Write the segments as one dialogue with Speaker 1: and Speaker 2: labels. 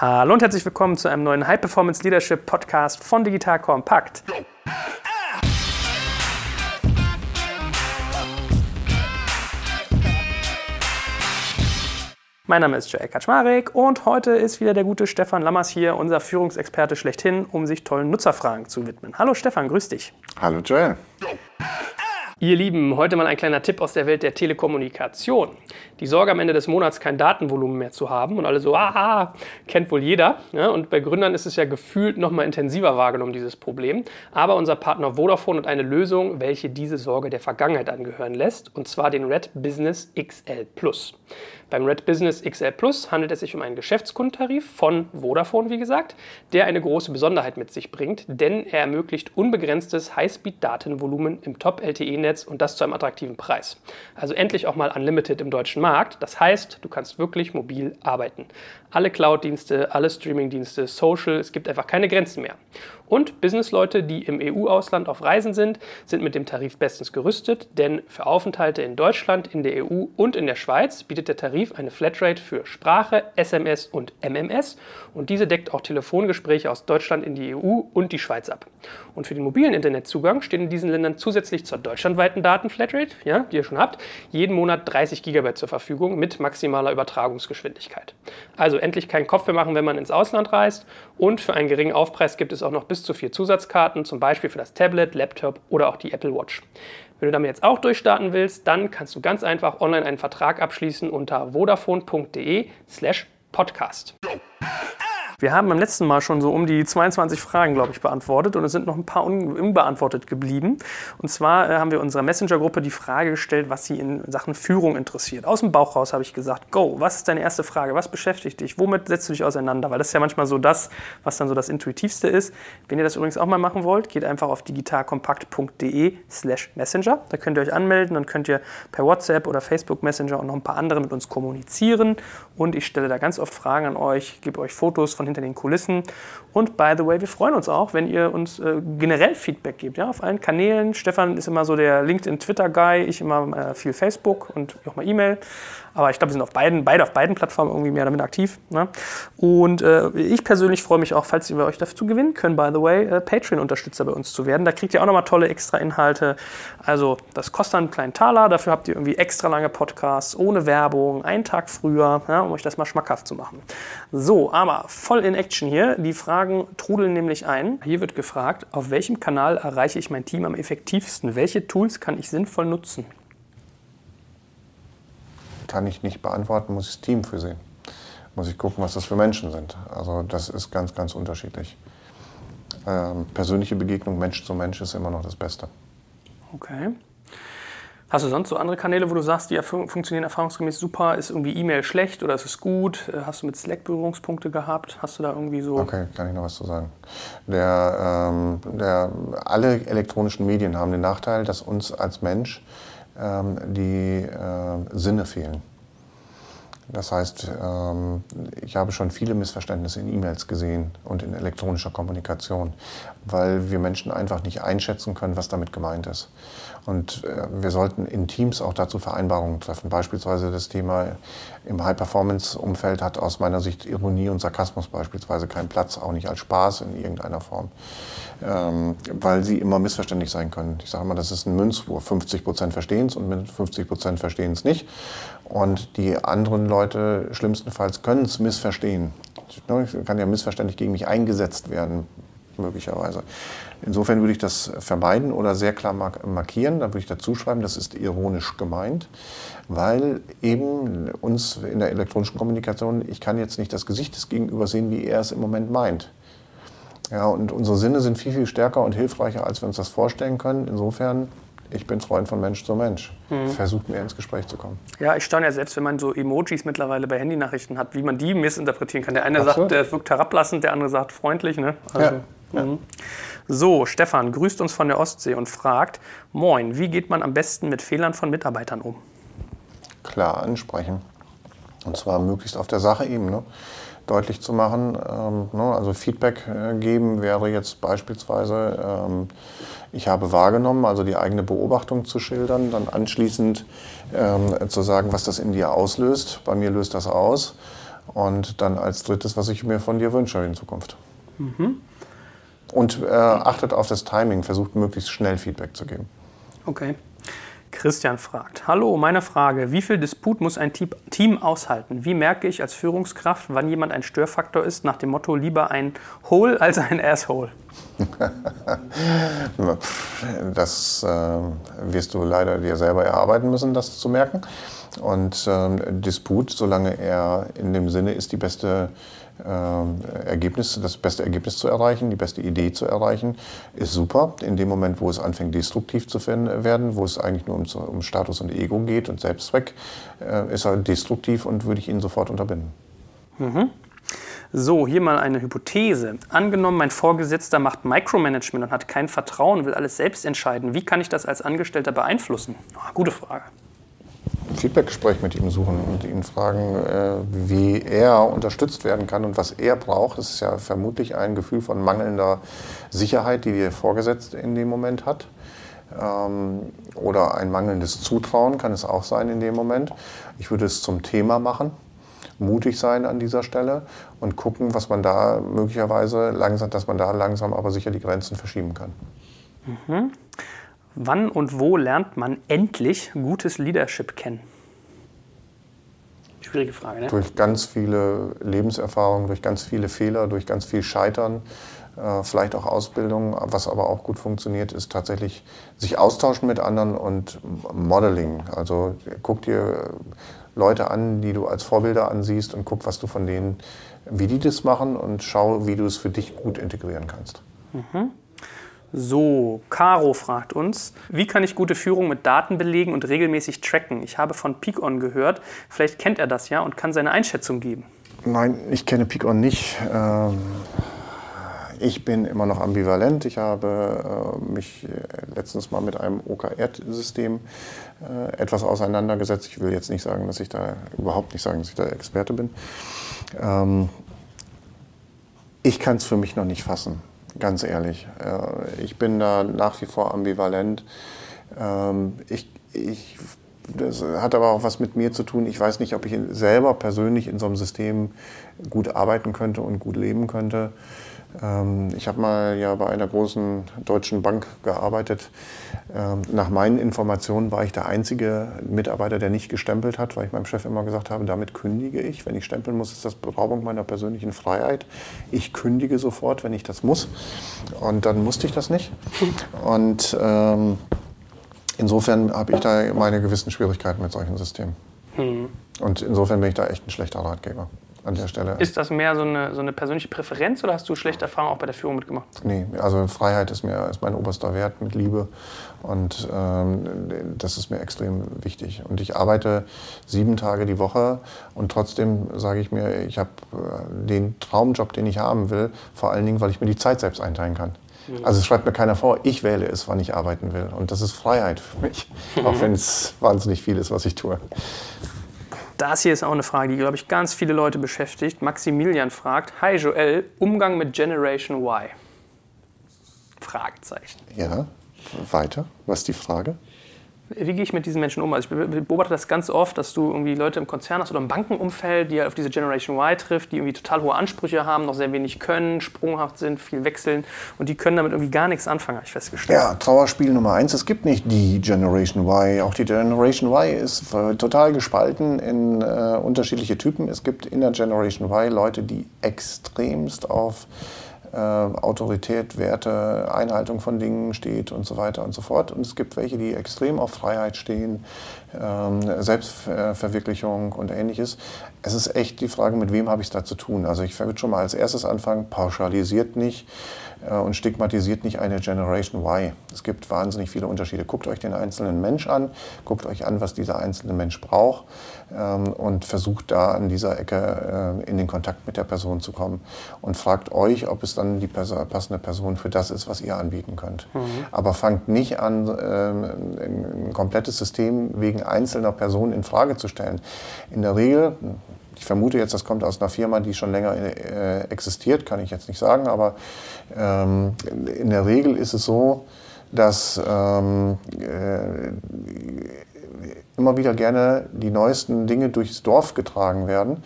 Speaker 1: Hallo und herzlich willkommen zu einem neuen High Performance Leadership Podcast von Digital Compact. Mein Name ist Joel Kaczmarek und heute ist wieder der gute Stefan Lammers hier, unser Führungsexperte schlechthin, um sich tollen Nutzerfragen zu widmen. Hallo Stefan, grüß dich.
Speaker 2: Hallo Joel.
Speaker 1: Ihr Lieben, heute mal ein kleiner Tipp aus der Welt der Telekommunikation. Die Sorge am Ende des Monats kein Datenvolumen mehr zu haben und alle so, aha, kennt wohl jeder. Ja, und bei Gründern ist es ja gefühlt noch mal intensiver wahrgenommen, dieses Problem. Aber unser Partner Vodafone hat eine Lösung, welche diese Sorge der Vergangenheit angehören lässt, und zwar den Red Business XL Plus. Beim Red Business XL Plus handelt es sich um einen Geschäftskundentarif von Vodafone, wie gesagt, der eine große Besonderheit mit sich bringt, denn er ermöglicht unbegrenztes Highspeed-Datenvolumen im Top-LTE-Netz und das zu einem attraktiven Preis. Also endlich auch mal Unlimited im deutschen Markt. Das heißt, du kannst wirklich mobil arbeiten. Alle Cloud-Dienste, alle Streaming-Dienste, Social, es gibt einfach keine Grenzen mehr. Und Businessleute, die im EU-Ausland auf Reisen sind, sind mit dem Tarif bestens gerüstet, denn für Aufenthalte in Deutschland, in der EU und in der Schweiz bietet der Tarif eine Flatrate für Sprache, SMS und MMS und diese deckt auch Telefongespräche aus Deutschland in die EU und die Schweiz ab. Und für den mobilen Internetzugang stehen in diesen Ländern zusätzlich zur deutschlandweiten Datenflatrate, ja, die ihr schon habt, jeden Monat 30 GB zur Verfügung mit maximaler Übertragungsgeschwindigkeit. Also endlich keinen Kopf mehr machen, wenn man ins Ausland reist und für einen geringen Aufpreis gibt es auch noch bis bis zu vier Zusatzkarten, zum Beispiel für das Tablet, Laptop oder auch die Apple Watch. Wenn du damit jetzt auch durchstarten willst, dann kannst du ganz einfach online einen Vertrag abschließen unter vodafone.de slash podcast. Wir haben beim letzten Mal schon so um die 22 Fragen, glaube ich, beantwortet und es sind noch ein paar unbeantwortet geblieben. Und zwar äh, haben wir unserer Messenger-Gruppe die Frage gestellt, was sie in Sachen Führung interessiert. Aus dem Bauch raus habe ich gesagt, go, was ist deine erste Frage? Was beschäftigt dich? Womit setzt du dich auseinander? Weil das ist ja manchmal so das, was dann so das Intuitivste ist. Wenn ihr das übrigens auch mal machen wollt, geht einfach auf digitalkompakt.de slash messenger. Da könnt ihr euch anmelden, dann könnt ihr per WhatsApp oder Facebook Messenger und noch ein paar andere mit uns kommunizieren. Und ich stelle da ganz oft Fragen an euch, gebe euch Fotos von hinter den Kulissen. Und by the way, wir freuen uns auch, wenn ihr uns äh, generell Feedback gebt, ja, auf allen Kanälen. Stefan ist immer so der LinkedIn-Twitter-Guy, ich immer äh, viel Facebook und auch mal E-Mail. Aber ich glaube, wir sind auf beiden, beide auf beiden Plattformen irgendwie mehr minder aktiv. Ne? Und äh, ich persönlich freue mich auch, falls wir euch dazu gewinnen können, by the way, äh, Patreon-Unterstützer bei uns zu werden. Da kriegt ihr auch nochmal tolle extra Inhalte. Also das kostet einen kleinen Taler, dafür habt ihr irgendwie extra lange Podcasts, ohne Werbung, einen Tag früher, ja, um euch das mal schmackhaft zu machen. So, aber voll in Action hier. Die Fragen trudeln nämlich ein. Hier wird gefragt, auf welchem Kanal erreiche ich mein Team am effektivsten? Welche Tools kann ich sinnvoll nutzen?
Speaker 2: Kann ich nicht beantworten, muss ich das Team für sehen. Muss ich gucken, was das für Menschen sind. Also das ist ganz, ganz unterschiedlich. Ähm, persönliche Begegnung Mensch zu Mensch ist immer noch das Beste.
Speaker 1: Okay. Hast du sonst so andere Kanäle, wo du sagst, die funktionieren erfahrungsgemäß super? Ist irgendwie E-Mail schlecht oder ist es gut? Äh, hast du mit Slack Berührungspunkte gehabt? Hast du da irgendwie so.
Speaker 2: Okay, kann ich noch was zu sagen. Der, ähm, der, alle elektronischen Medien haben den Nachteil, dass uns als Mensch die äh, Sinne fehlen. Das heißt, ähm, ich habe schon viele Missverständnisse in E-Mails gesehen und in elektronischer Kommunikation, weil wir Menschen einfach nicht einschätzen können, was damit gemeint ist. Und äh, wir sollten in Teams auch dazu Vereinbarungen treffen. Beispielsweise das Thema im High-Performance-Umfeld hat aus meiner Sicht Ironie und Sarkasmus beispielsweise keinen Platz, auch nicht als Spaß in irgendeiner Form, ähm, weil sie immer missverständlich sein können. Ich sage mal, das ist ein Münzwurf. 50 Prozent verstehen es und mit 50 Prozent verstehen es nicht. Und die anderen Leute schlimmstenfalls können es missverstehen. Ich kann ja missverständlich gegen mich eingesetzt werden, möglicherweise. Insofern würde ich das vermeiden oder sehr klar markieren. Da würde ich dazu schreiben, das ist ironisch gemeint, weil eben uns in der elektronischen Kommunikation, ich kann jetzt nicht das Gesicht des Gegenübers sehen, wie er es im Moment meint. Ja, und unsere Sinne sind viel, viel stärker und hilfreicher, als wir uns das vorstellen können. Insofern ich bin Freund von Mensch zu Mensch. Mhm. Versucht mehr ins Gespräch zu kommen.
Speaker 1: Ja, ich staune ja selbst, wenn man so Emojis mittlerweile bei Handynachrichten hat, wie man die missinterpretieren kann. Der eine Absolut. sagt, der wirkt herablassend, der andere sagt freundlich. Ne? Also, ja. Mhm. So, Stefan grüßt uns von der Ostsee und fragt: Moin, wie geht man am besten mit Fehlern von Mitarbeitern um?
Speaker 2: Klar ansprechen. Und zwar möglichst auf der Sachebene deutlich zu machen. Ähm, ne, also Feedback äh, geben wäre jetzt beispielsweise, ähm, ich habe wahrgenommen, also die eigene Beobachtung zu schildern, dann anschließend ähm, zu sagen, was das in dir auslöst. Bei mir löst das aus. Und dann als drittes, was ich mir von dir wünsche in Zukunft. Mhm. Und äh, achtet auf das Timing, versucht möglichst schnell Feedback zu geben.
Speaker 1: Okay. Christian fragt, hallo, meine Frage, wie viel Disput muss ein Team aushalten? Wie merke ich als Führungskraft, wann jemand ein Störfaktor ist, nach dem Motto lieber ein Hole als ein Asshole?
Speaker 2: das äh, wirst du leider dir selber erarbeiten müssen, das zu merken. Und äh, Disput, solange er in dem Sinne ist, die beste äh, Ergebnis, das beste Ergebnis zu erreichen, die beste Idee zu erreichen, ist super. In dem Moment, wo es anfängt, destruktiv zu werden, wo es eigentlich nur um, um Status und Ego geht und Selbstzweck, äh, ist er destruktiv und würde ich ihn sofort unterbinden.
Speaker 1: Mhm. So, hier mal eine Hypothese. Angenommen, mein Vorgesetzter macht Micromanagement und hat kein Vertrauen, will alles selbst entscheiden. Wie kann ich das als Angestellter beeinflussen? Oh, gute Frage.
Speaker 2: Feedbackgespräch mit ihm suchen und ihn fragen, äh, wie er unterstützt werden kann und was er braucht. Das ist ja vermutlich ein Gefühl von mangelnder Sicherheit, die der Vorgesetzte in dem Moment hat. Ähm, oder ein mangelndes Zutrauen kann es auch sein in dem Moment. Ich würde es zum Thema machen, mutig sein an dieser Stelle und gucken, was man da möglicherweise langsam, dass man da langsam aber sicher die Grenzen verschieben kann.
Speaker 1: Mhm. Wann und wo lernt man endlich gutes Leadership kennen? Schwierige Frage, ne?
Speaker 2: Durch ganz viele Lebenserfahrungen, durch ganz viele Fehler, durch ganz viel Scheitern, äh, vielleicht auch Ausbildung. Was aber auch gut funktioniert, ist tatsächlich sich austauschen mit anderen und Modeling. Also guck dir Leute an, die du als Vorbilder ansiehst und guck, was du von denen, wie die das machen und schau, wie du es für dich gut integrieren kannst. Mhm.
Speaker 1: So, Caro fragt uns, wie kann ich gute Führung mit Daten belegen und regelmäßig tracken? Ich habe von Peakon gehört, vielleicht kennt er das ja und kann seine Einschätzung geben.
Speaker 2: Nein, ich kenne Peakon nicht. Ähm, ich bin immer noch ambivalent. Ich habe äh, mich äh, letztens mal mit einem OKR-System äh, etwas auseinandergesetzt. Ich will jetzt nicht sagen, dass ich da überhaupt nicht sagen, dass ich da Experte bin. Ähm, ich kann es für mich noch nicht fassen ganz ehrlich. Äh, ich bin da nach wie vor ambivalent. Ähm, ich, ich, das hat aber auch was mit mir zu tun. Ich weiß nicht, ob ich selber persönlich in so einem System gut arbeiten könnte und gut leben könnte. Ähm, ich habe mal ja bei einer großen deutschen Bank gearbeitet. Ähm, nach meinen Informationen war ich der einzige Mitarbeiter, der nicht gestempelt hat, weil ich meinem Chef immer gesagt habe, damit kündige ich. Wenn ich stempeln muss, ist das Beraubung meiner persönlichen Freiheit. Ich kündige sofort, wenn ich das muss. Und dann musste ich das nicht. Und ähm, insofern habe ich da meine gewissen Schwierigkeiten mit solchen Systemen. Hm. Und insofern bin ich da echt ein schlechter Ratgeber an der Stelle.
Speaker 1: Ist das mehr so eine, so eine persönliche Präferenz oder hast du schlechte Erfahrungen auch bei der Führung mitgemacht?
Speaker 2: Nee, also Freiheit ist, mir, ist mein oberster Wert mit Liebe und ähm, das ist mir extrem wichtig. Und ich arbeite sieben Tage die Woche und trotzdem sage ich mir, ich habe äh, den Traumjob, den ich haben will, vor allen Dingen, weil ich mir die Zeit selbst einteilen kann. Mhm. Also es schreibt mir keiner vor, ich wähle es, wann ich arbeiten will. Und das ist Freiheit für mich, auch wenn es wahnsinnig viel ist, was ich tue.
Speaker 1: Das hier ist auch eine Frage, die, glaube ich, ganz viele Leute beschäftigt. Maximilian fragt, Hi Joel, Umgang mit Generation Y? Fragezeichen.
Speaker 2: Ja, weiter. Was ist die Frage?
Speaker 1: Wie gehe ich mit diesen Menschen um? Also ich beobachte das ganz oft, dass du irgendwie Leute im Konzern hast oder im Bankenumfeld, die halt auf diese Generation Y trifft, die irgendwie total hohe Ansprüche haben, noch sehr wenig können, sprunghaft sind, viel wechseln und die können damit irgendwie gar nichts anfangen, habe ich festgestellt.
Speaker 2: Ja, Trauerspiel Nummer eins, es gibt nicht die Generation Y. Auch die Generation Y ist total gespalten in äh, unterschiedliche Typen. Es gibt in der Generation Y Leute, die extremst auf äh, Autorität, Werte, Einhaltung von Dingen steht und so weiter und so fort. Und es gibt welche, die extrem auf Freiheit stehen, ähm, Selbstverwirklichung und ähnliches. Es ist echt die Frage, mit wem habe ich es da zu tun. Also ich würde schon mal als erstes anfangen, pauschalisiert nicht äh, und stigmatisiert nicht eine Generation Y. Es gibt wahnsinnig viele Unterschiede. Guckt euch den einzelnen Mensch an, guckt euch an, was dieser einzelne Mensch braucht und versucht da an dieser Ecke äh, in den Kontakt mit der Person zu kommen und fragt euch, ob es dann die passende Person für das ist, was ihr anbieten könnt. Mhm. Aber fangt nicht an, ähm, ein komplettes System wegen einzelner Personen in Frage zu stellen. In der Regel ich vermute jetzt, das kommt aus einer Firma, die schon länger äh, existiert, kann ich jetzt nicht sagen, aber ähm, in der Regel ist es so, dass ähm, äh, immer wieder gerne die neuesten Dinge durchs Dorf getragen werden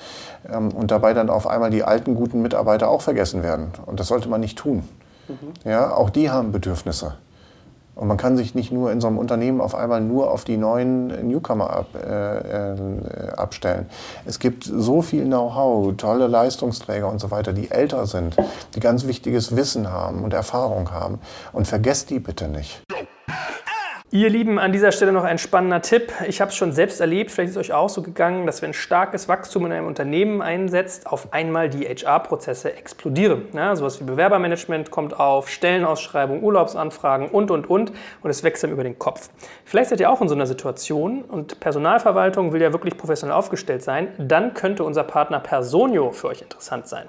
Speaker 2: ähm, und dabei dann auf einmal die alten guten Mitarbeiter auch vergessen werden. Und das sollte man nicht tun. Mhm. Ja, auch die haben Bedürfnisse. Und man kann sich nicht nur in so einem Unternehmen auf einmal nur auf die neuen Newcomer ab, äh, äh, abstellen. Es gibt so viel Know-how, tolle Leistungsträger und so weiter, die älter sind, die ganz wichtiges Wissen haben und Erfahrung haben. Und vergesst die bitte nicht.
Speaker 1: Ihr Lieben, an dieser Stelle noch ein spannender Tipp. Ich habe es schon selbst erlebt, vielleicht ist es euch auch so gegangen, dass wenn starkes Wachstum in einem Unternehmen einsetzt, auf einmal die HR-Prozesse explodieren. Ja, sowas wie Bewerbermanagement kommt auf, Stellenausschreibung, Urlaubsanfragen und, und, und. Und es wächst dann über den Kopf. Vielleicht seid ihr auch in so einer Situation und Personalverwaltung will ja wirklich professionell aufgestellt sein. Dann könnte unser Partner Personio für euch interessant sein.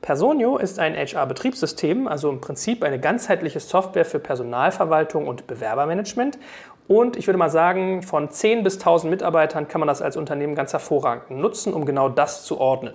Speaker 1: Personio ist ein HR-Betriebssystem, also im Prinzip eine ganzheitliche Software für Personalverwaltung und Bewerbermanagement und ich würde mal sagen, von 10 bis 1000 Mitarbeitern kann man das als Unternehmen ganz hervorragend nutzen, um genau das zu ordnen.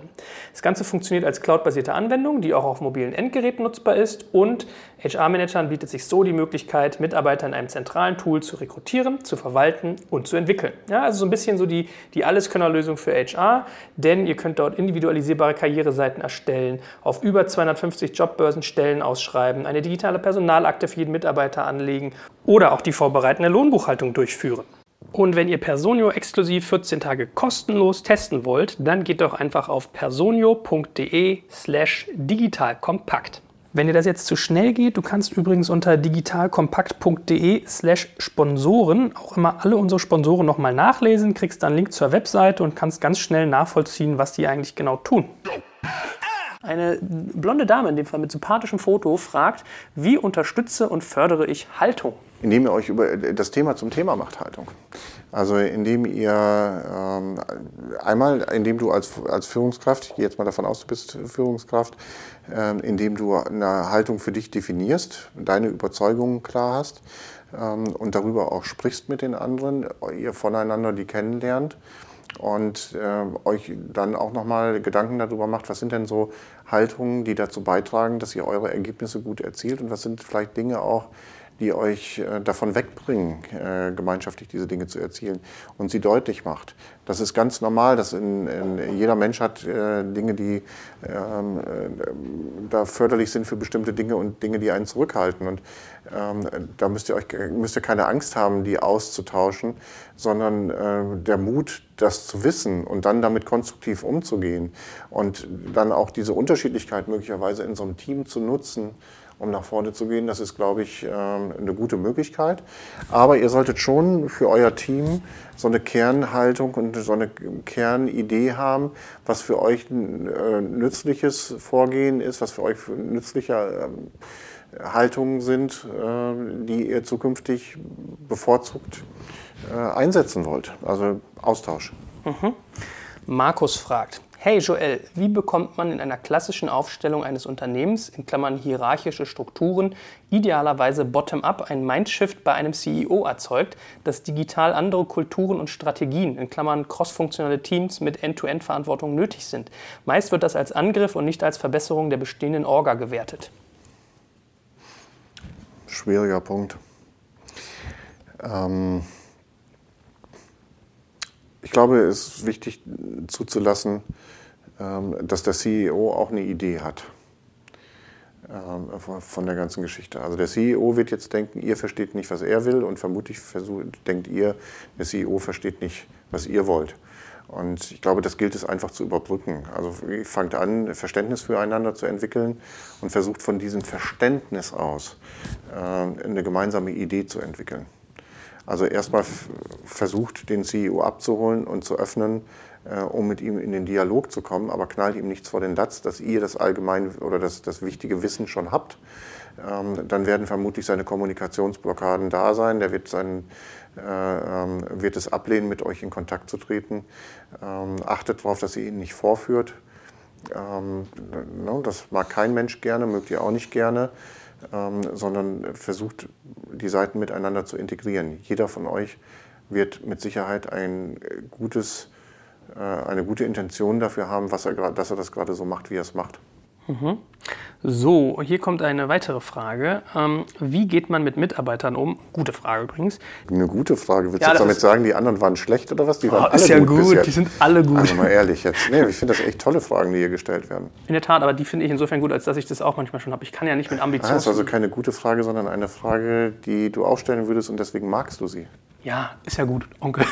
Speaker 1: Das Ganze funktioniert als cloudbasierte Anwendung, die auch auf mobilen Endgeräten nutzbar ist. Und HR-Managern bietet sich so die Möglichkeit, Mitarbeiter in einem zentralen Tool zu rekrutieren, zu verwalten und zu entwickeln. Ja, also so ein bisschen so die, die Alleskönnerlösung für HR, denn ihr könnt dort individualisierbare Karriereseiten erstellen, auf über 250 Jobbörsen Stellen ausschreiben, eine digitale Personalakte für jeden Mitarbeiter anlegen oder auch die vorbereitende Lohnbuchhaltung durchführen. Und wenn ihr Personio exklusiv 14 Tage kostenlos testen wollt, dann geht doch einfach auf personio.de slash digitalkompakt. Wenn dir das jetzt zu schnell geht, du kannst übrigens unter digitalkompakt.de slash Sponsoren auch immer alle unsere Sponsoren nochmal nachlesen, kriegst dann einen Link zur Webseite und kannst ganz schnell nachvollziehen, was die eigentlich genau tun. Eine blonde Dame, in dem Fall mit sympathischem Foto, fragt, wie unterstütze und fördere ich Haltung?
Speaker 2: Indem ihr euch über das Thema zum Thema macht, Haltung. Also indem ihr ähm, einmal, indem du als, als Führungskraft, ich gehe jetzt mal davon aus, du bist Führungskraft, ähm, indem du eine Haltung für dich definierst, deine Überzeugungen klar hast ähm, und darüber auch sprichst mit den anderen, ihr voneinander die kennenlernt und äh, euch dann auch nochmal Gedanken darüber macht, was sind denn so Haltungen, die dazu beitragen, dass ihr eure Ergebnisse gut erzielt und was sind vielleicht Dinge auch, die euch äh, davon wegbringen, äh, gemeinschaftlich diese Dinge zu erzielen und sie deutlich macht. Das ist ganz normal, dass in, in jeder Mensch hat äh, Dinge, die ähm, da förderlich sind für bestimmte Dinge und Dinge, die einen zurückhalten. Und ähm, da müsst ihr euch müsst ihr keine Angst haben, die auszutauschen, sondern der Mut, das zu wissen und dann damit konstruktiv umzugehen und dann auch diese Unterschiedlichkeit möglicherweise in so einem Team zu nutzen um nach vorne zu gehen. Das ist, glaube ich, ähm, eine gute Möglichkeit. Aber ihr solltet schon für euer Team so eine Kernhaltung und so eine Kernidee haben, was für euch ein äh, nützliches Vorgehen ist, was für euch nützliche ähm, Haltungen sind, äh, die ihr zukünftig bevorzugt äh, einsetzen wollt. Also Austausch.
Speaker 1: Mhm. Markus fragt, Hey Joel, wie bekommt man in einer klassischen Aufstellung eines Unternehmens, in Klammern hierarchische Strukturen, idealerweise bottom-up ein Mindshift bei einem CEO erzeugt, das digital andere Kulturen und Strategien, in Klammern crossfunktionale Teams mit End-to-End-Verantwortung nötig sind? Meist wird das als Angriff und nicht als Verbesserung der bestehenden Orga gewertet.
Speaker 2: Schwieriger Punkt. Ähm ich glaube, es ist wichtig zuzulassen, ähm, dass der CEO auch eine Idee hat ähm, von der ganzen Geschichte. Also der CEO wird jetzt denken, ihr versteht nicht, was er will und vermutlich denkt ihr, der CEO versteht nicht, was ihr wollt. Und ich glaube, das gilt es einfach zu überbrücken. Also fangt an, Verständnis füreinander zu entwickeln und versucht von diesem Verständnis aus ähm, eine gemeinsame Idee zu entwickeln. Also erstmal versucht, den CEO abzuholen und zu öffnen, äh, um mit ihm in den Dialog zu kommen, aber knallt ihm nichts vor den Latz, dass ihr das allgemein oder das, das wichtige Wissen schon habt. Ähm, dann werden vermutlich seine Kommunikationsblockaden da sein. Der wird, sein, äh, ähm, wird es ablehnen, mit euch in Kontakt zu treten. Ähm, achtet darauf, dass ihr ihn nicht vorführt. Ähm, no, das mag kein Mensch gerne, mögt ihr auch nicht gerne ähm, sondern versucht, die Seiten miteinander zu integrieren. Jeder von euch wird mit Sicherheit ein gutes, äh, eine gute Intention dafür haben, was er, dass er das gerade so macht, wie er es macht.
Speaker 1: Mhm. So, hier kommt eine weitere Frage. Ähm, wie geht man mit Mitarbeitern um? Gute Frage übrigens.
Speaker 2: Eine gute Frage. Willst ja, du damit sagen, die anderen waren schlecht oder was? Die waren
Speaker 1: oh, alle ist ja gut, gut die sind alle gut.
Speaker 2: Also mal ehrlich jetzt. Nee, ich finde das echt tolle Fragen, die hier gestellt werden.
Speaker 1: In der Tat, aber die finde ich insofern gut, als dass ich das auch manchmal schon habe. Ich kann ja nicht mit Ambitionen.
Speaker 2: Das ist also keine gute Frage, sondern eine Frage, die du auch stellen würdest und deswegen magst du sie.
Speaker 1: Ja, ist ja gut, Onkel.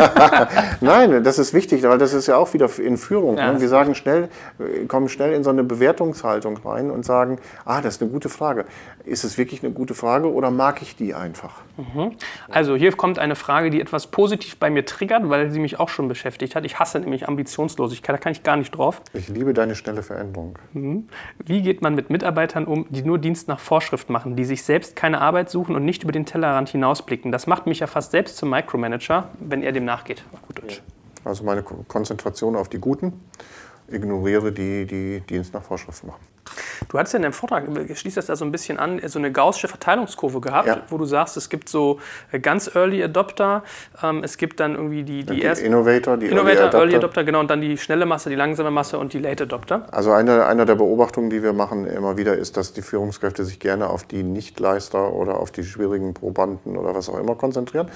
Speaker 2: Nein, das ist wichtig, weil das ist ja auch wieder in Führung. Ja. Ne? Wir sagen schnell, kommen schnell in so eine Bewertungshaltung rein und sagen, ah, das ist eine gute Frage. Ist es wirklich eine gute Frage oder mag ich die einfach?
Speaker 1: Mhm. Also hier kommt eine Frage, die etwas positiv bei mir triggert, weil sie mich auch schon beschäftigt hat. Ich hasse nämlich Ambitionslosigkeit, da kann ich gar nicht drauf.
Speaker 2: Ich liebe deine schnelle Veränderung.
Speaker 1: Mhm. Wie geht man mit Mitarbeitern um, die nur Dienst nach Vorschrift machen, die sich selbst keine Arbeit suchen und nicht über den Tellerrand hinausblicken? Das macht mich ja fast selbst zum Micromanager, wenn er dem nachgeht.
Speaker 2: Also meine Konzentration auf die Guten, ignoriere die, die Dienst nach Vorschrift machen.
Speaker 1: Du hattest ja in deinem Vortrag, schließt das da so ein bisschen an, so eine gaußsche Verteilungskurve gehabt, ja. wo du sagst, es gibt so äh, ganz Early Adopter, ähm, es gibt dann irgendwie die, die, die
Speaker 2: ersten... Innovator, die
Speaker 1: Innovator, Early Adopter. Early Adopter, genau, und dann die schnelle Masse, die langsame Masse und die Late Adopter.
Speaker 2: Also eine, eine der Beobachtungen, die wir machen immer wieder, ist, dass die Führungskräfte sich gerne auf die Nichtleister oder auf die schwierigen Probanden oder was auch immer konzentrieren.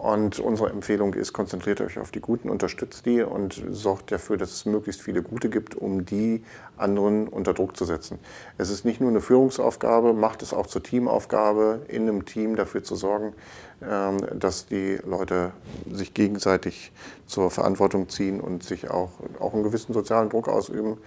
Speaker 2: Und unsere Empfehlung ist, konzentriert euch auf die Guten, unterstützt die und sorgt dafür, dass es möglichst viele Gute gibt, um die anderen unter Druck zu setzen. Es ist nicht nur eine Führungsaufgabe, macht es auch zur Teamaufgabe, in einem Team dafür zu sorgen, dass die Leute sich gegenseitig zur Verantwortung ziehen und sich auch, auch einen gewissen sozialen Druck ausüben,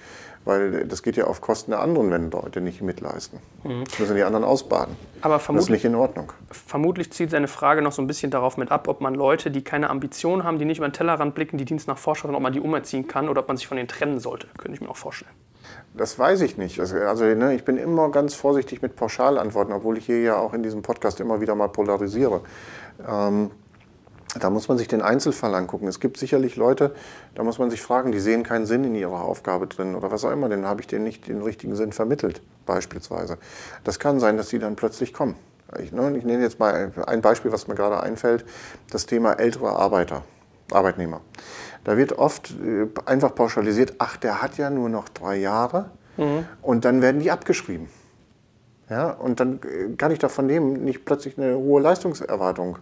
Speaker 2: weil das geht ja auf Kosten der anderen, wenn Leute nicht mitleisten. Mhm. Das müssen die anderen ausbaden.
Speaker 1: Aber das ist
Speaker 2: nicht in Ordnung.
Speaker 1: Vermutlich zieht seine Frage noch so ein bisschen darauf mit ab, ob man Leute, die keine Ambitionen haben, die nicht über den Tellerrand blicken, die Dienst nach Vorschrift, ob man die umerziehen kann oder ob man sich von denen trennen sollte. Könnte ich mir auch vorstellen.
Speaker 2: Das weiß ich nicht. Also, also ne, ich bin immer ganz vorsichtig mit Pauschalantworten, obwohl ich hier ja auch in diesem Podcast immer wieder mal polarisiere. Ähm, da muss man sich den Einzelfall angucken. Es gibt sicherlich Leute, da muss man sich fragen, die sehen keinen Sinn in ihrer Aufgabe drin oder was auch immer, dann habe ich denen nicht den richtigen Sinn vermittelt, beispielsweise. Das kann sein, dass sie dann plötzlich kommen. Ich, ne, ich nenne jetzt mal ein Beispiel, was mir gerade einfällt, das Thema ältere Arbeiter, Arbeitnehmer. Da wird oft äh, einfach pauschalisiert, ach, der hat ja nur noch drei Jahre mhm. und dann werden die abgeschrieben. Ja, und dann äh, kann ich da von dem nicht plötzlich eine hohe Leistungserwartung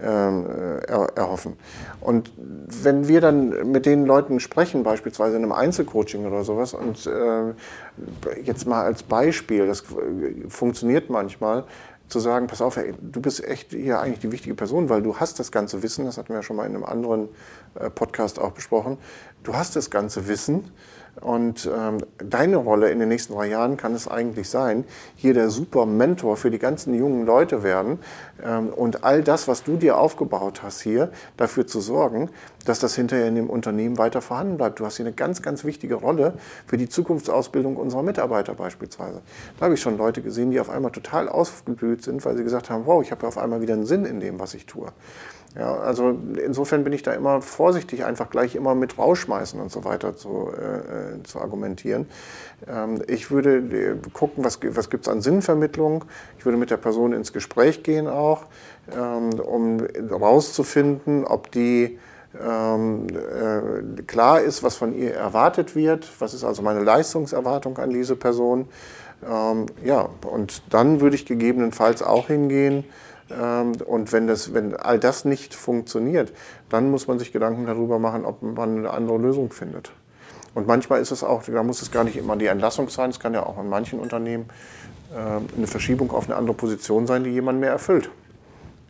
Speaker 2: ähm, äh, er, erhoffen. Und wenn wir dann mit den Leuten sprechen, beispielsweise in einem Einzelcoaching oder sowas, und äh, jetzt mal als Beispiel, das funktioniert manchmal, zu sagen, pass auf, ey, du bist echt hier eigentlich die wichtige Person, weil du hast das ganze Wissen, das hatten wir ja schon mal in einem anderen äh, Podcast auch besprochen, du hast das ganze Wissen und ähm, deine Rolle in den nächsten drei Jahren kann es eigentlich sein, hier der super Mentor für die ganzen jungen Leute werden ähm, und all das, was du dir aufgebaut hast hier, dafür zu sorgen, dass das hinterher in dem Unternehmen weiter vorhanden bleibt. Du hast hier eine ganz, ganz wichtige Rolle für die Zukunftsausbildung unserer Mitarbeiter beispielsweise. Da habe ich schon Leute gesehen, die auf einmal total ausgeblüht sind, weil sie gesagt haben, wow, ich habe auf einmal wieder einen Sinn in dem, was ich tue. Ja, also insofern bin ich da immer vorsichtig, einfach gleich immer mit rausschmeißen und so weiter zu, äh, äh zu argumentieren. Ähm, ich würde äh, gucken, was, was gibt es an Sinnvermittlung. Ich würde mit der Person ins Gespräch gehen auch, ähm, um herauszufinden, ob die ähm, äh, klar ist, was von ihr erwartet wird. Was ist also meine Leistungserwartung an diese Person? Ähm, ja, und dann würde ich gegebenenfalls auch hingehen, und wenn, das, wenn all das nicht funktioniert, dann muss man sich Gedanken darüber machen, ob man eine andere Lösung findet. Und manchmal ist es auch, da muss es gar nicht immer die Entlassung sein, es kann ja auch in manchen Unternehmen ähm, eine Verschiebung auf eine andere Position sein, die jemand mehr erfüllt.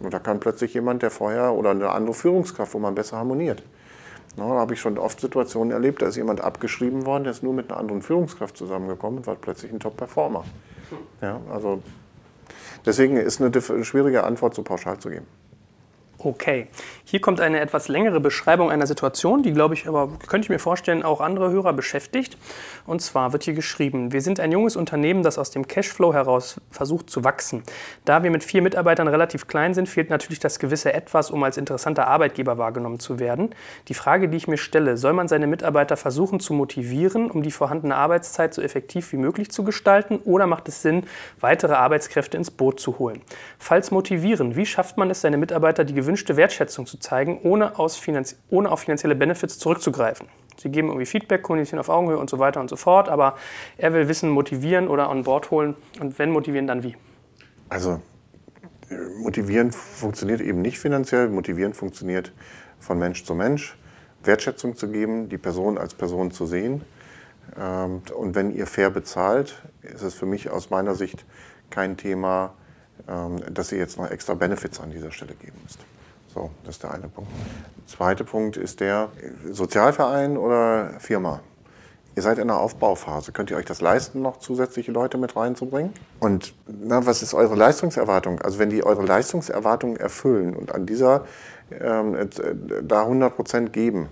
Speaker 2: Und da kann plötzlich jemand, der vorher oder eine andere Führungskraft, wo man besser harmoniert. da habe ich schon oft Situationen erlebt, da ist jemand abgeschrieben worden, der ist nur mit einer anderen Führungskraft zusammengekommen und war plötzlich ein Top-Performer. Ja, also Deswegen ist eine schwierige Antwort so pauschal zu geben.
Speaker 1: Okay, hier kommt eine etwas längere Beschreibung einer Situation, die, glaube ich, aber könnte ich mir vorstellen, auch andere Hörer beschäftigt. Und zwar wird hier geschrieben, wir sind ein junges Unternehmen, das aus dem Cashflow heraus versucht zu wachsen. Da wir mit vier Mitarbeitern relativ klein sind, fehlt natürlich das gewisse Etwas, um als interessanter Arbeitgeber wahrgenommen zu werden. Die Frage, die ich mir stelle, soll man seine Mitarbeiter versuchen zu motivieren, um die vorhandene Arbeitszeit so effektiv wie möglich zu gestalten, oder macht es Sinn, weitere Arbeitskräfte ins Boot zu holen? Falls motivieren, wie schafft man es, seine Mitarbeiter die gewünschte Wertschätzung zu zeigen, ohne, ohne auf finanzielle Benefits zurückzugreifen. Sie geben irgendwie Feedback, kommunizieren auf Augenhöhe und so weiter und so fort, aber er will Wissen motivieren oder an Bord holen. Und wenn motivieren, dann wie?
Speaker 2: Also motivieren funktioniert eben nicht finanziell, motivieren funktioniert von Mensch zu Mensch. Wertschätzung zu geben, die Person als Person zu sehen. Ähm, und wenn ihr fair bezahlt, ist es für mich aus meiner Sicht kein Thema, ähm, dass ihr jetzt noch extra Benefits an dieser Stelle geben müsst. So, das ist der eine Punkt. Der zweite Punkt ist der Sozialverein oder Firma. Ihr seid in einer Aufbauphase. Könnt ihr euch das leisten, noch zusätzliche Leute mit reinzubringen? Und na, was ist eure Leistungserwartung? Also wenn die eure Leistungserwartung erfüllen und an dieser ähm, äh, da 100 Prozent geben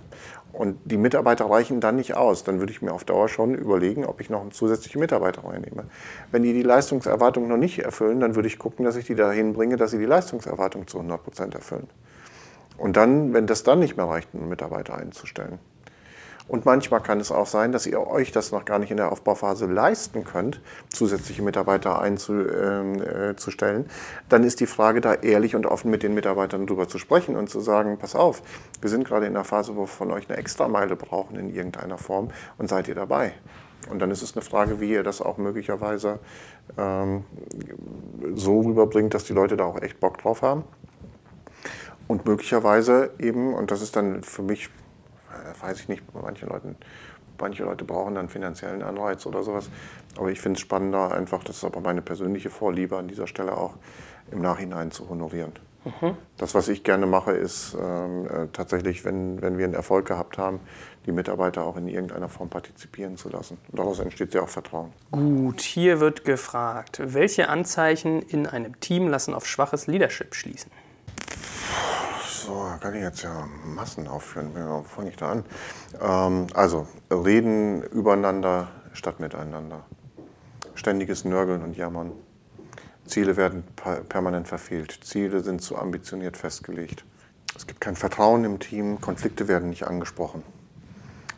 Speaker 2: und die Mitarbeiter reichen dann nicht aus, dann würde ich mir auf Dauer schon überlegen, ob ich noch einen zusätzlichen Mitarbeiter reinnehme. Wenn die die Leistungserwartung noch nicht erfüllen, dann würde ich gucken, dass ich die dahin bringe, dass sie die Leistungserwartung zu 100 Prozent erfüllen. Und dann, wenn das dann nicht mehr reicht, einen Mitarbeiter einzustellen, und manchmal kann es auch sein, dass ihr euch das noch gar nicht in der Aufbauphase leisten könnt, zusätzliche Mitarbeiter einzustellen. Ähm, äh, Dann ist die Frage, da ehrlich und offen mit den Mitarbeitern drüber zu sprechen und zu sagen, pass auf, wir sind gerade in der Phase, wo wir von euch eine Extrameile brauchen in irgendeiner Form und seid ihr dabei? Und dann ist es eine Frage, wie ihr das auch möglicherweise ähm, so rüberbringt, dass die Leute da auch echt Bock drauf haben. Und möglicherweise eben, und das ist dann für mich weiß ich nicht, manche, Leuten, manche Leute brauchen dann finanziellen Anreiz oder sowas. Aber ich finde es spannender, einfach, das ist aber meine persönliche Vorliebe an dieser Stelle auch, im Nachhinein zu honorieren. Mhm. Das, was ich gerne mache, ist ähm, äh, tatsächlich, wenn, wenn wir einen Erfolg gehabt haben, die Mitarbeiter auch in irgendeiner Form partizipieren zu lassen. Und daraus entsteht ja auch Vertrauen.
Speaker 1: Gut, hier wird gefragt, welche Anzeichen in einem Team lassen auf schwaches Leadership schließen?
Speaker 2: So, kann ich jetzt ja Massen aufführen. Fange ich da an? Ähm, also, reden übereinander statt miteinander. Ständiges Nörgeln und Jammern. Ziele werden permanent verfehlt. Ziele sind zu ambitioniert festgelegt. Es gibt kein Vertrauen im Team. Konflikte werden nicht angesprochen.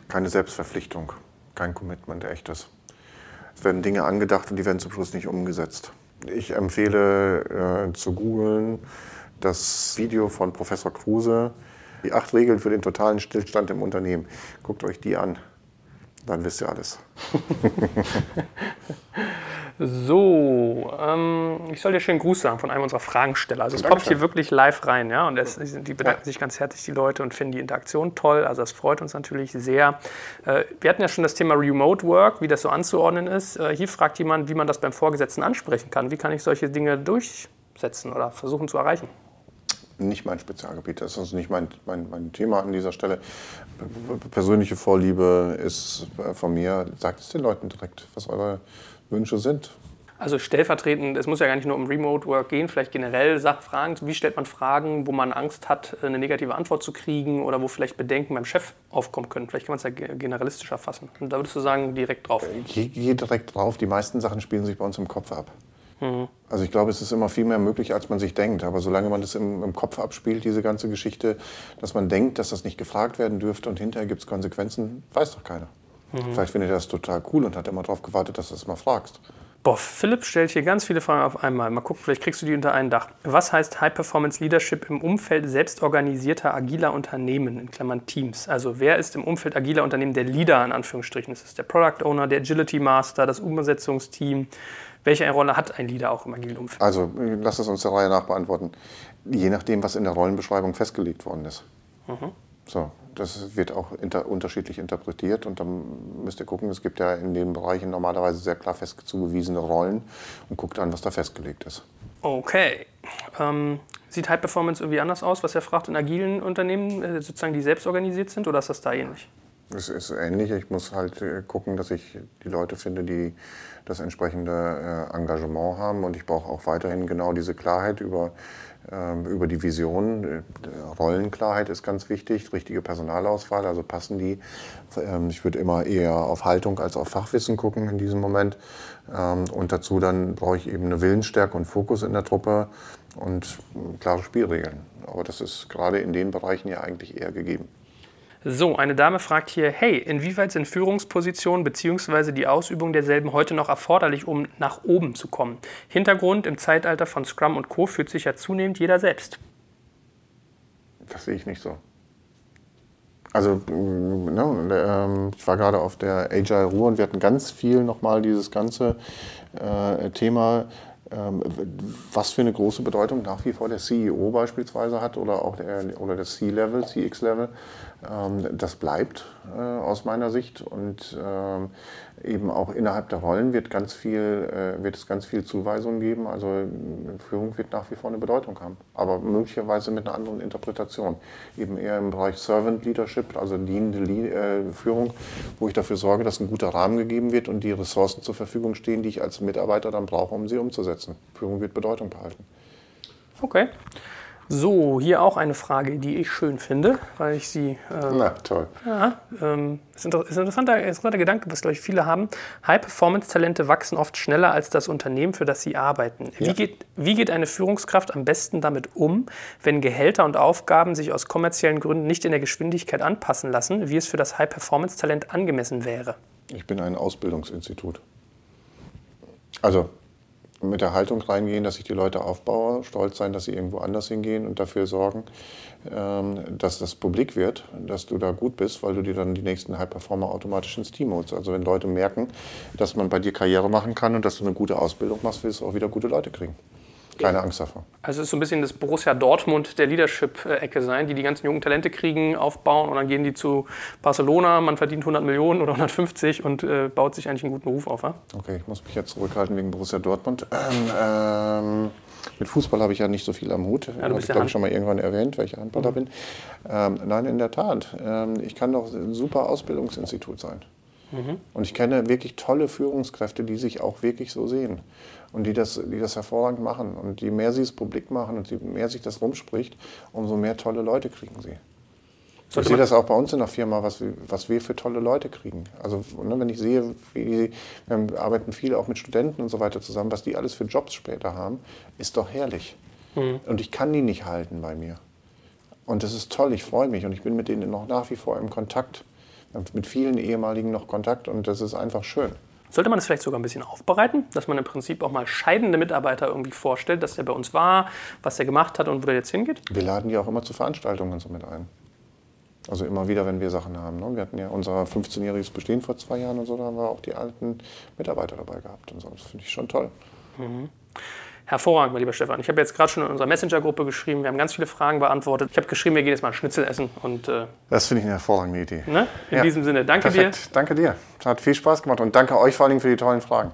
Speaker 2: Keine Selbstverpflichtung. Kein Commitment, echtes. Es werden Dinge angedacht und die werden zum Schluss nicht umgesetzt. Ich empfehle äh, zu googeln das Video von Professor Kruse, die acht Regeln für den totalen Stillstand im Unternehmen. Guckt euch die an, dann wisst ihr alles.
Speaker 1: so, ähm, ich soll dir schönen Gruß sagen von einem unserer Fragensteller. Also es kommt hier wirklich live rein, ja, und es, die bedanken ja. sich ganz herzlich, die Leute, und finden die Interaktion toll. Also das freut uns natürlich sehr. Äh, wir hatten ja schon das Thema Remote Work, wie das so anzuordnen ist. Äh, hier fragt jemand, wie man das beim Vorgesetzten ansprechen kann. Wie kann ich solche Dinge durchsetzen oder versuchen zu erreichen?
Speaker 2: Nicht mein Spezialgebiet. Das ist nicht mein, mein, mein Thema an dieser Stelle. Persönliche Vorliebe ist von mir, sagt es den Leuten direkt, was eure Wünsche sind.
Speaker 1: Also stellvertretend, es muss ja gar nicht nur um Remote Work gehen, vielleicht generell Sachfragen. Wie stellt man Fragen, wo man Angst hat, eine negative Antwort zu kriegen oder wo vielleicht Bedenken beim Chef aufkommen können? Vielleicht kann man es ja generalistischer fassen. Und da würdest du sagen, direkt drauf.
Speaker 2: Geh, geh direkt drauf. Die meisten Sachen spielen sich bei uns im Kopf ab. Mhm. Also ich glaube, es ist immer viel mehr möglich, als man sich denkt. Aber solange man das im, im, Kopf abspielt, diese ganze Geschichte, dass man denkt, dass das nicht gefragt werden dürfte und hinterher gibt es Konsequenzen, weiß doch keiner. Mhm. Vielleicht findet er das total cool und hat immer darauf gewartet, dass du es mal fragst.
Speaker 1: Boah, Philipp stellt hier ganz viele Fragen auf einmal. Mal gucken, vielleicht kriegst du die unter ein Dach. Was heißt High Performance Leadership im Umfeld selbstorganisierter agiler Unternehmen, in Klammern Teams? Also wer ist im Umfeld agiler Unternehmen der Leader, in Anführungsstrichen? Ist es der Product Owner, der Agility Master, das Umsetzungsteam? Welche Rolle hat ein Leader auch im agilen Umfeld?
Speaker 2: Also lass es uns der Reihe nach beantworten. Je nachdem, was in der Rollenbeschreibung festgelegt worden ist. Mhm. So, das wird auch inter unterschiedlich interpretiert und dann müsst ihr gucken, es gibt ja in den Bereichen normalerweise sehr klar fest zugewiesene Rollen und guckt an, was da festgelegt ist.
Speaker 1: Okay. Ähm, sieht High Performance irgendwie anders aus, was er fragt in agilen Unternehmen, äh, sozusagen die selbst organisiert sind, oder ist das da ähnlich?
Speaker 2: Es ist ähnlich. Ich muss halt äh, gucken, dass ich die Leute finde, die das entsprechende äh, Engagement haben. Und ich brauche auch weiterhin genau diese Klarheit über, über die Vision. Äh, Rollenklarheit ist ganz wichtig, richtige Personalauswahl, also passen die. Ähm, ich würde immer eher auf Haltung als auf Fachwissen gucken in diesem Moment. Ähm, und dazu dann brauche ich eben eine Willensstärke und Fokus in der Truppe und klare Spielregeln. Aber das ist gerade in den Bereichen ja eigentlich eher gegeben.
Speaker 1: So, eine Dame fragt hier, hey, inwieweit sind Führungspositionen bzw. die Ausübung derselben heute noch erforderlich, um nach oben zu kommen? Hintergrund, im Zeitalter von Scrum und Co. fühlt sich ja zunehmend jeder selbst.
Speaker 2: Das sehe ich nicht so. Also, ne, ich war gerade auf der Agile Ruhr und wir hatten ganz viel nochmal dieses ganze äh, Thema ähm, was für eine große Bedeutung nach wie vor der CEO beispielsweise hat oder auch der, oder C-Level, CX-Level, ähm, das bleibt äh, aus meiner Sicht und ähm, eben auch innerhalb der Rollen wird, ganz viel, äh, wird es ganz viel Zuweisungen geben. Also Führung wird nach wie vor eine Bedeutung haben, aber möglicherweise mit einer anderen Interpretation. Eben eher im Bereich Servant Leadership, also dienende äh, Führung, wo ich dafür sorge, dass ein guter Rahmen gegeben wird und die Ressourcen zur Verfügung stehen, die ich als Mitarbeiter dann brauche, um sie umzusetzen. Führung wird Bedeutung behalten.
Speaker 1: Okay. So, hier auch eine Frage, die ich schön finde, weil ich sie.
Speaker 2: Ähm, Na, toll.
Speaker 1: Ja, ähm, ist, inter ist ein interessanter, interessanter Gedanke, was, glaube ich, viele haben. High-Performance-Talente wachsen oft schneller als das Unternehmen, für das sie arbeiten. Ja. Wie, geht, wie geht eine Führungskraft am besten damit um, wenn Gehälter und Aufgaben sich aus kommerziellen Gründen nicht in der Geschwindigkeit anpassen lassen, wie es für das High-Performance-Talent angemessen wäre?
Speaker 2: Ich bin ein Ausbildungsinstitut. Also mit der Haltung reingehen, dass ich die Leute aufbaue, stolz sein, dass sie irgendwo anders hingehen und dafür sorgen, ähm, dass das publik wird, dass du da gut bist, weil du dir dann die nächsten High-Performer automatisch ins Team holst. Also wenn Leute merken, dass man bei dir Karriere machen kann und dass du eine gute Ausbildung machst, willst du auch wieder gute Leute kriegen. Keine Angst davor.
Speaker 1: Also es ist so ein bisschen das Borussia Dortmund der Leadership-Ecke sein, die die ganzen jungen Talente kriegen, aufbauen und dann gehen die zu Barcelona, man verdient 100 Millionen oder 150 und äh, baut sich eigentlich einen guten Ruf auf. Ja?
Speaker 2: Okay, ich muss mich jetzt zurückhalten wegen Borussia Dortmund. Ähm, ähm, mit Fußball habe ich ja nicht so viel am Hut. Ja, habe ich, glaube ich, schon mal irgendwann erwähnt, welcher Handballer mhm. bin. Ähm, nein, in der Tat. Ähm, ich kann doch ein super Ausbildungsinstitut sein. Mhm. Und ich kenne wirklich tolle Führungskräfte, die sich auch wirklich so sehen und die das, die das hervorragend machen. Und je mehr sie es publik machen und je mehr sich das rumspricht, umso mehr tolle Leute kriegen sie. ich sehe das auch bei uns in der Firma, was, was wir für tolle Leute kriegen. Also ne, wenn ich sehe, wie, wir arbeiten viel auch mit Studenten und so weiter zusammen, was die alles für Jobs später haben, ist doch herrlich. Mhm. Und ich kann die nicht halten bei mir. Und das ist toll, ich freue mich und ich bin mit denen noch nach wie vor im Kontakt. Mit vielen ehemaligen noch Kontakt und das ist einfach schön.
Speaker 1: Sollte man das vielleicht sogar ein bisschen aufbereiten, dass man im Prinzip auch mal scheidende Mitarbeiter irgendwie vorstellt, dass der bei uns war, was der gemacht hat und wo der jetzt hingeht?
Speaker 2: Wir laden die auch immer zu Veranstaltungen so mit ein. Also immer wieder, wenn wir Sachen haben. Ne? Wir hatten ja unser 15-jähriges Bestehen vor zwei Jahren und so, da haben wir auch die alten Mitarbeiter dabei gehabt und so. Das finde ich schon toll. Mhm.
Speaker 1: Hervorragend, mein lieber Stefan. Ich habe jetzt gerade schon in unserer Messenger-Gruppe geschrieben, wir haben ganz viele Fragen beantwortet. Ich habe geschrieben, wir gehen jetzt mal Schnitzel essen. Und,
Speaker 2: äh, das finde ich eine hervorragende Idee.
Speaker 1: Ne? In ja. diesem Sinne, danke
Speaker 2: Perfekt.
Speaker 1: dir.
Speaker 2: Danke dir. Hat viel Spaß gemacht und danke euch vor allem für die tollen Fragen.